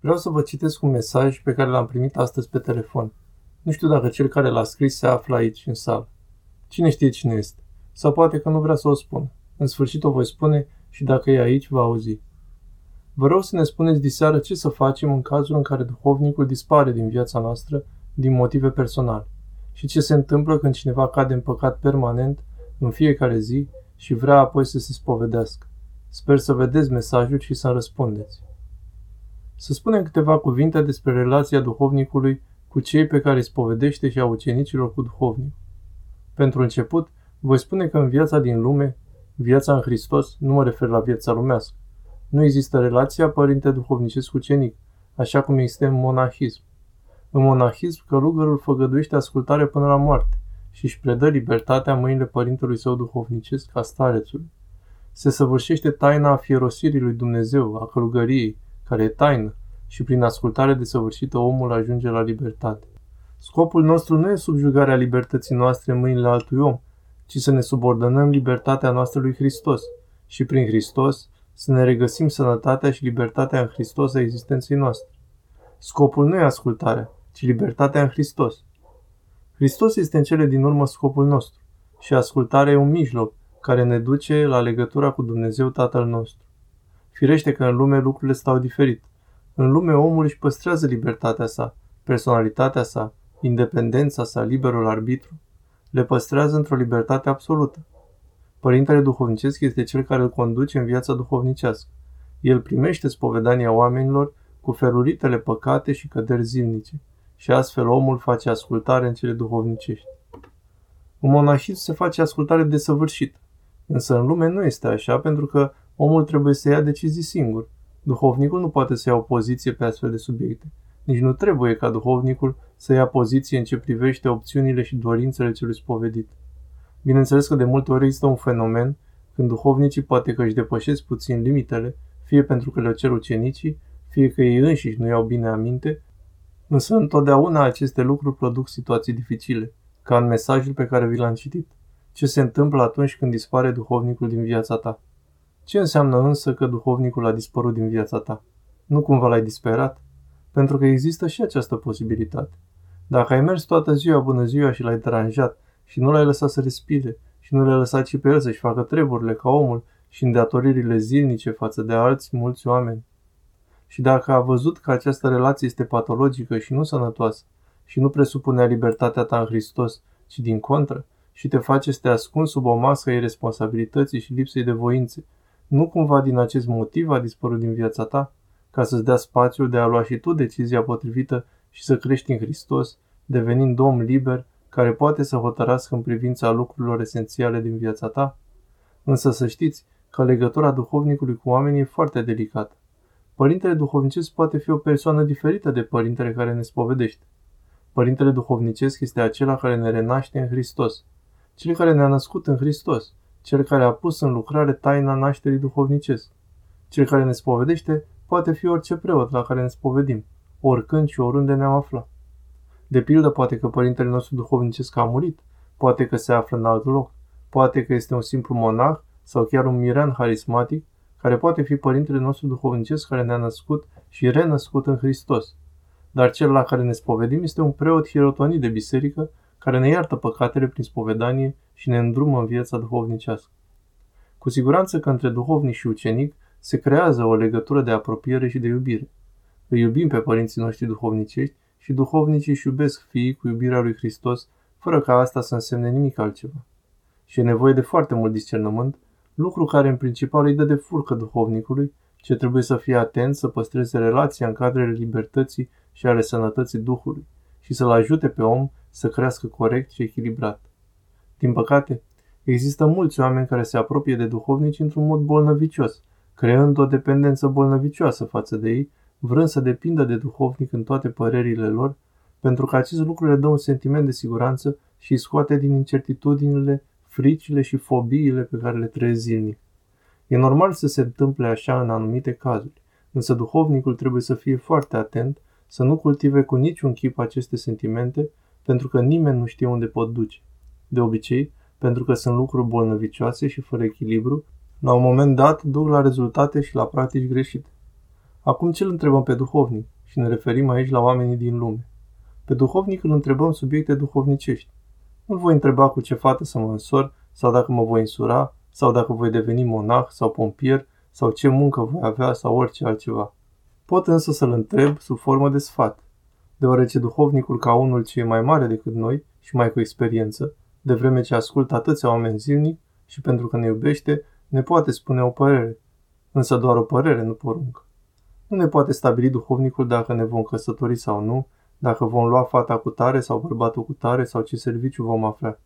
Vreau să vă citesc un mesaj pe care l-am primit astăzi pe telefon. Nu știu dacă cel care l-a scris se află aici, în sală. Cine știe cine este? Sau poate că nu vrea să o spun. În sfârșit o voi spune și dacă e aici, va auzi. Vă rog să ne spuneți diseară ce să facem în cazul în care duhovnicul dispare din viața noastră din motive personale și ce se întâmplă când cineva cade în păcat permanent în fiecare zi și vrea apoi să se spovedească. Sper să vedeți mesajul și să-mi răspundeți. Să spunem câteva cuvinte despre relația duhovnicului cu cei pe care îi spovedește și a ucenicilor cu duhovnic. Pentru început, voi spune că în viața din lume, viața în Hristos, nu mă refer la viața lumească. Nu există relația părinte duhovnicesc ucenic, așa cum este în monahism. În monahism, călugărul făgăduiește ascultare până la moarte și își predă libertatea mâinile părintelui său duhovnicesc ca starețului. Se săvârșește taina a fierosirii lui Dumnezeu, a călugăriei, care e taină, și prin ascultare desăvârșită omul ajunge la libertate. Scopul nostru nu e subjugarea libertății noastre în mâinile altui om, ci să ne subordonăm libertatea noastră lui Hristos și prin Hristos să ne regăsim sănătatea și libertatea în Hristos a existenței noastre. Scopul nu e ascultarea, ci libertatea în Hristos. Hristos este în cele din urmă scopul nostru și ascultarea e un mijloc care ne duce la legătura cu Dumnezeu Tatăl nostru. Firește că în lume lucrurile stau diferit. În lume omul își păstrează libertatea sa, personalitatea sa, independența sa, liberul arbitru. Le păstrează într-o libertate absolută. Părintele duhovnicesc este cel care îl conduce în viața duhovnicească. El primește spovedania oamenilor cu feruritele păcate și căderi zilnice și astfel omul face ascultare în cele duhovnicești. În monahism se face ascultare desăvârșită, însă în lume nu este așa pentru că omul trebuie să ia decizii singur. Duhovnicul nu poate să ia o poziție pe astfel de subiecte. Nici nu trebuie ca duhovnicul să ia poziție în ce privește opțiunile și dorințele celui spovedit. Bineînțeles că de multe ori există un fenomen când duhovnicii poate că își depășesc puțin limitele, fie pentru că le cer ucenicii, fie că ei înșiși nu iau bine aminte, însă întotdeauna aceste lucruri produc situații dificile, ca în mesajul pe care vi l-am citit. Ce se întâmplă atunci când dispare duhovnicul din viața ta? Ce înseamnă însă că duhovnicul a dispărut din viața ta? Nu cumva l-ai disperat? Pentru că există și această posibilitate. Dacă ai mers toată ziua bună ziua și l-ai deranjat și nu l-ai lăsat să respire și nu l-ai lăsat și pe el să-și facă treburile ca omul și îndatoririle zilnice față de alți mulți oameni, și dacă a văzut că această relație este patologică și nu sănătoasă și nu presupunea libertatea ta în Hristos, ci din contră, și te face să te ascunzi sub o mască a irresponsabilității și lipsei de voințe, nu cumva din acest motiv a dispărut din viața ta? Ca să-ți dea spațiul de a lua și tu decizia potrivită și să crești în Hristos, devenind om liber, care poate să hotărască în privința lucrurilor esențiale din viața ta? Însă să știți că legătura duhovnicului cu oamenii e foarte delicată. Părintele duhovnicesc poate fi o persoană diferită de părintele care ne spovedește. Părintele duhovnicesc este acela care ne renaște în Hristos, cel care ne-a născut în Hristos, cel care a pus în lucrare taina nașterii duhovnicesc. Cel care ne spovedește poate fi orice preot la care ne spovedim, oricând și oriunde ne-am aflat. De pildă, poate că părintele nostru duhovnicesc a murit, poate că se află în alt loc, poate că este un simplu monah sau chiar un miran harismatic care poate fi Părintele nostru duhovnicesc care ne-a născut și renăscut în Hristos. Dar cel la care ne spovedim este un preot hirotonit de biserică care ne iartă păcatele prin spovedanie și ne îndrumă în viața duhovnicească. Cu siguranță că între duhovnic și ucenic se creează o legătură de apropiere și de iubire. Îi iubim pe părinții noștri duhovnicești și duhovnicii își iubesc fiii cu iubirea lui Hristos, fără ca asta să însemne nimic altceva. Și e nevoie de foarte mult discernământ lucru care în principal îi dă de furcă duhovnicului, ce trebuie să fie atent să păstreze relația în cadrele libertății și ale sănătății Duhului și să-l ajute pe om să crească corect și echilibrat. Din păcate, există mulți oameni care se apropie de duhovnici într-un mod bolnăvicios, creând o dependență bolnăvicioasă față de ei, vrând să depindă de duhovnic în toate părerile lor, pentru că acest lucru le dă un sentiment de siguranță și îi scoate din incertitudinile fricile și fobiile pe care le trăiesc zilnic. E normal să se întâmple așa în anumite cazuri, însă duhovnicul trebuie să fie foarte atent să nu cultive cu niciun chip aceste sentimente, pentru că nimeni nu știe unde pot duce. De obicei, pentru că sunt lucruri bolnăvicioase și fără echilibru, la un moment dat duc la rezultate și la practici greșite. Acum ce îl întrebăm pe duhovnic? Și ne referim aici la oamenii din lume. Pe duhovnic îl întrebăm subiecte duhovnicești. Nu-l voi întreba cu ce fată să mă însor, sau dacă mă voi însura, sau dacă voi deveni monah sau pompier, sau ce muncă voi avea, sau orice altceva. Pot însă să-l întreb sub formă de sfat, deoarece duhovnicul ca unul ce e mai mare decât noi și mai cu experiență, de vreme ce ascultă atâția oameni zilnic și pentru că ne iubește, ne poate spune o părere, însă doar o părere, nu poruncă. Nu ne poate stabili duhovnicul dacă ne vom căsători sau nu, dacă vom lua fata cu tare sau bărbatul cu tare sau ce serviciu vom afla.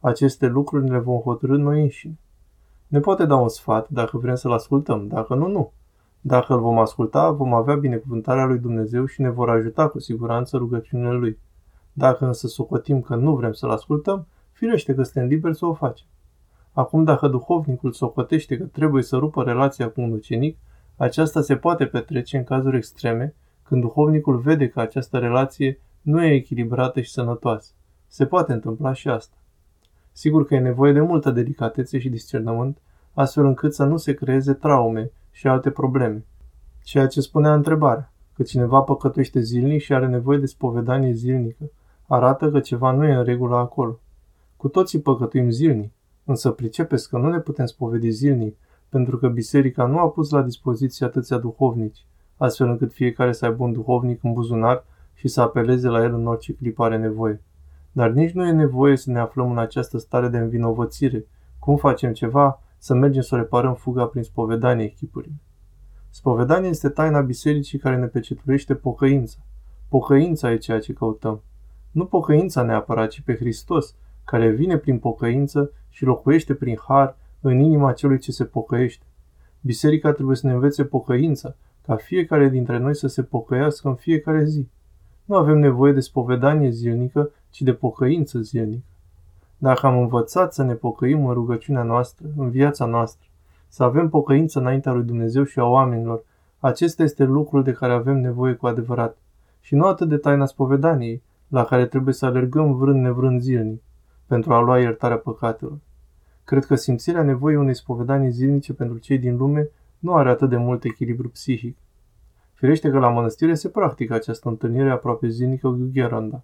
Aceste lucruri le vom hotărâ noi înșine. Ne poate da un sfat dacă vrem să-l ascultăm, dacă nu, nu. Dacă îl vom asculta, vom avea binecuvântarea lui Dumnezeu și ne vor ajuta cu siguranță rugăciunile lui. Dacă însă socotim că nu vrem să-l ascultăm, firește că suntem liberi să o facem. Acum, dacă duhovnicul socotește că trebuie să rupă relația cu un ucenic, aceasta se poate petrece în cazuri extreme, când duhovnicul vede că această relație nu e echilibrată și sănătoasă. Se poate întâmpla și asta. Sigur că e nevoie de multă delicatețe și discernământ, astfel încât să nu se creeze traume și alte probleme. Ceea ce spunea întrebarea, că cineva păcătuiește zilnic și are nevoie de spovedanie zilnică, arată că ceva nu e în regulă acolo. Cu toții păcătuim zilnic, însă pricepeți că nu ne putem spovedi zilnic, pentru că biserica nu a pus la dispoziție atâția duhovnici, astfel încât fiecare să aibă un duhovnic în buzunar și să apeleze la el în orice clip are nevoie. Dar nici nu e nevoie să ne aflăm în această stare de învinovățire. Cum facem ceva, să mergem să reparăm fuga prin spovedanie echipurii. Spovedania este taina bisericii care ne peceturește pocăința. Pocăința e ceea ce căutăm. Nu pocăința neapărat, ci pe Hristos, care vine prin pocăință și locuiește prin har în inima celui ce se pocăiește. Biserica trebuie să ne învețe pocăința, ca fiecare dintre noi să se pocăiască în fiecare zi. Nu avem nevoie de spovedanie zilnică, ci de pocăință zilnică. Dacă am învățat să ne pocăim în rugăciunea noastră, în viața noastră, să avem pocăință înaintea lui Dumnezeu și a oamenilor, acesta este lucrul de care avem nevoie cu adevărat. Și nu atât de taina spovedaniei, la care trebuie să alergăm vrând nevrând zilnic, pentru a lua iertarea păcatelor. Cred că simțirea nevoii unei spovedanii zilnice pentru cei din lume nu are atât de mult echilibru psihic. Firește că la mănăstire se practică această întâlnire aproape zilnică cu Gheranda.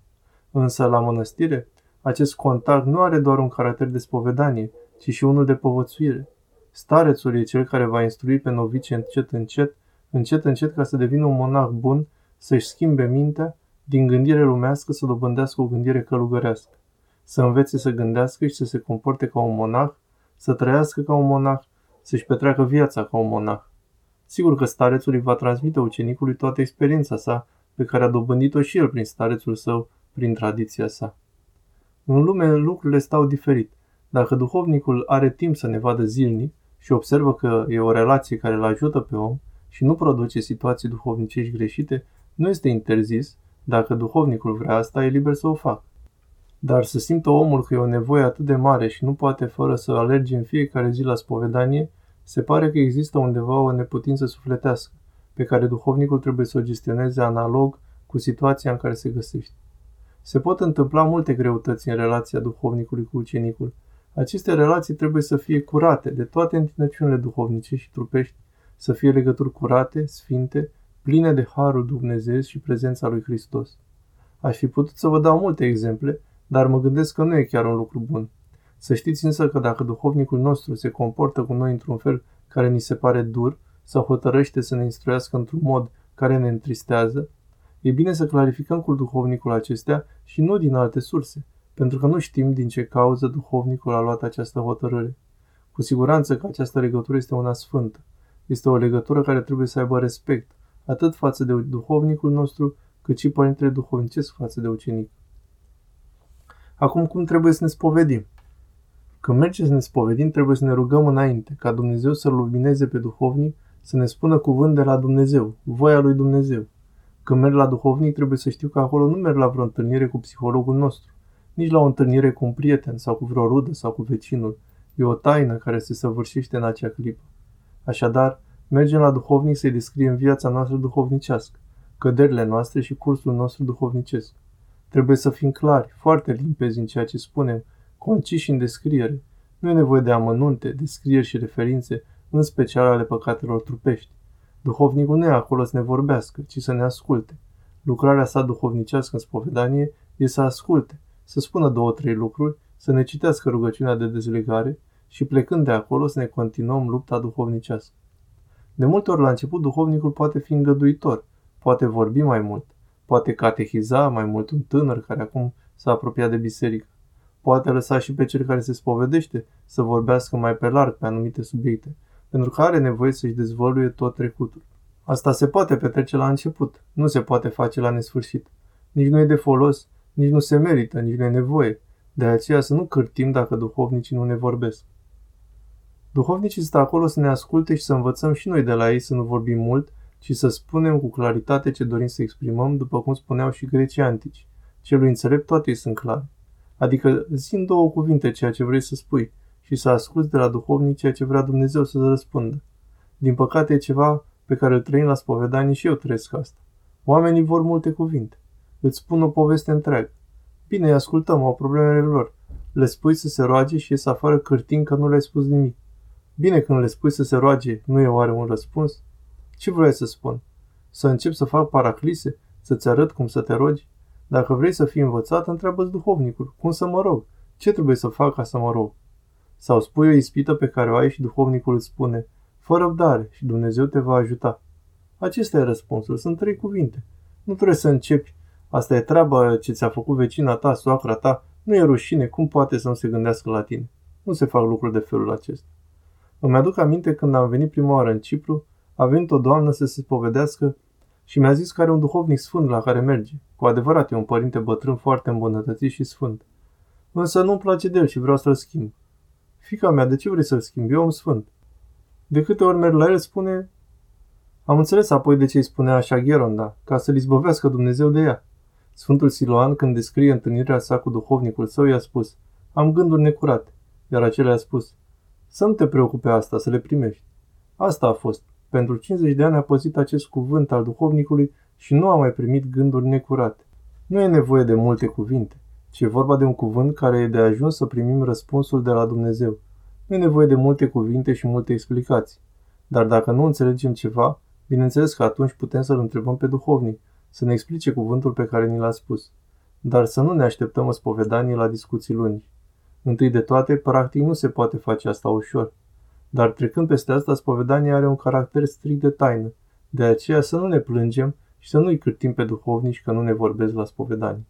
Însă la mănăstire, acest contact nu are doar un caracter de spovedanie, ci și unul de povățuire. Starețul e cel care va instrui pe novice încet încet, încet încet ca să devină un monah bun, să-și schimbe mintea, din gândire lumească să dobândească o gândire călugărească. Să învețe să gândească și să se comporte ca un monah, să trăiască ca un monah, să-și petreacă viața ca un monah. Sigur că starețul îi va transmite ucenicului toată experiența sa, pe care a dobândit-o și el prin starețul său, prin tradiția sa. În lume lucrurile stau diferit. Dacă duhovnicul are timp să ne vadă zilnic și observă că e o relație care îl ajută pe om și nu produce situații duhovnicești greșite, nu este interzis, dacă duhovnicul vrea asta, e liber să o facă. Dar să simtă omul că e o nevoie atât de mare și nu poate fără să alerge în fiecare zi la spovedanie, se pare că există undeva o neputință sufletească, pe care duhovnicul trebuie să o gestioneze analog cu situația în care se găsește. Se pot întâmpla multe greutăți în relația duhovnicului cu ucenicul. Aceste relații trebuie să fie curate de toate întinăciunile duhovnice și trupești, să fie legături curate, sfinte, pline de harul Dumnezeu și prezența lui Hristos. Aș fi putut să vă dau multe exemple, dar mă gândesc că nu e chiar un lucru bun. Să știți însă că dacă duhovnicul nostru se comportă cu noi într-un fel care ni se pare dur sau hotărăște să ne instruiască într-un mod care ne întristează, e bine să clarificăm cu duhovnicul acestea și nu din alte surse, pentru că nu știm din ce cauză duhovnicul a luat această hotărâre. Cu siguranță că această legătură este una sfântă. Este o legătură care trebuie să aibă respect, atât față de duhovnicul nostru, cât și părintele duhovnicesc față de ucenic. Acum, cum trebuie să ne spovedim? Când mergem să ne spovedim, trebuie să ne rugăm înainte, ca Dumnezeu să-L lumineze pe duhovnic, să ne spună cuvânt de la Dumnezeu, voia lui Dumnezeu. Când merg la duhovnic, trebuie să știu că acolo nu merg la vreo întâlnire cu psihologul nostru, nici la o întâlnire cu un prieten sau cu vreo rudă sau cu vecinul. E o taină care se săvârșește în acea clipă. Așadar, mergem la duhovnic să-i descriem viața noastră duhovnicească, căderile noastre și cursul nostru duhovnicesc. Trebuie să fim clari, foarte limpezi în ceea ce spunem, conciși în descriere. Nu e nevoie de amănunte, descrieri și referințe, în special ale păcatelor trupești. Duhovnicul nu e acolo să ne vorbească, ci să ne asculte. Lucrarea sa duhovnicească în spovedanie e să asculte, să spună două, trei lucruri, să ne citească rugăciunea de dezlegare și plecând de acolo să ne continuăm lupta duhovnicească. De multe ori la început duhovnicul poate fi îngăduitor, poate vorbi mai mult, poate catehiza mai mult un tânăr care acum s-a apropiat de biserică, poate lăsa și pe cel care se spovedește să vorbească mai pe larg pe anumite subiecte, pentru că are nevoie să-și dezvăluie tot trecutul. Asta se poate petrece la început, nu se poate face la nesfârșit. Nici nu e de folos, nici nu se merită, nici nu e nevoie. De aceea să nu cârtim dacă duhovnicii nu ne vorbesc. Duhovnicii sunt acolo să ne asculte și să învățăm și noi de la ei să nu vorbim mult, ci să spunem cu claritate ce dorim să exprimăm, după cum spuneau și grecii antici. Celui înțelept toate îi sunt clare. Adică zi în două cuvinte ceea ce vrei să spui și să asculți de la duhovnic ceea ce vrea Dumnezeu să-ți răspundă. Din păcate e ceva pe care îl trăim la spovedanie și eu trăiesc asta. Oamenii vor multe cuvinte. Îți spun o poveste întreagă. Bine, îi ascultăm, au problemele lor. Le spui să se roage și ies afară cârtin că nu le-ai spus nimic. Bine, când le spui să se roage, nu e oare un răspuns? Ce vrei să spun? Să încep să fac paraclise? Să-ți arăt cum să te rogi? Dacă vrei să fii învățat, întreabă duhovnicul. Cum să mă rog? Ce trebuie să fac ca să mă rog? Sau spui o ispită pe care o ai și duhovnicul îți spune, fă răbdare și Dumnezeu te va ajuta. Acesta e răspunsul. Sunt trei cuvinte. Nu trebuie să începi. Asta e treaba ce ți-a făcut vecina ta, soacra ta. Nu e rușine. Cum poate să nu se gândească la tine? Nu se fac lucruri de felul acesta. Îmi aduc aminte când am venit prima oară în Cipru, a venit o doamnă să se spovedească și mi-a zis că are un duhovnic sfânt la care merge. Cu adevărat e un părinte bătrân foarte îmbunătățit și sfânt. Însă nu-mi place de el și vreau să-l schimb. Fica mea, de ce vrei să-l schimbi? Eu am sfânt. De câte ori merg la el, spune... Am înțeles apoi de ce îi spunea așa Gheronda, ca să-l izbăvească Dumnezeu de ea. Sfântul Siloan, când descrie întâlnirea sa cu duhovnicul său, i-a spus, am gânduri necurate, iar acela a spus, să nu te preocupe asta, să le primești. Asta a fost. Pentru 50 de ani a păzit acest cuvânt al duhovnicului și nu a mai primit gânduri necurate. Nu e nevoie de multe cuvinte, ci e vorba de un cuvânt care e de ajuns să primim răspunsul de la Dumnezeu. Nu e nevoie de multe cuvinte și multe explicații. Dar dacă nu înțelegem ceva, bineînțeles că atunci putem să-l întrebăm pe duhovnic, să ne explice cuvântul pe care ni l-a spus. Dar să nu ne așteptăm în spovedanie la discuții lungi. Întâi de toate, practic nu se poate face asta ușor. Dar trecând peste asta, spovedania are un caracter strict de taină. De aceea să nu ne plângem și să nu-i cârtim pe duhovnici că nu ne vorbesc la spovedanie.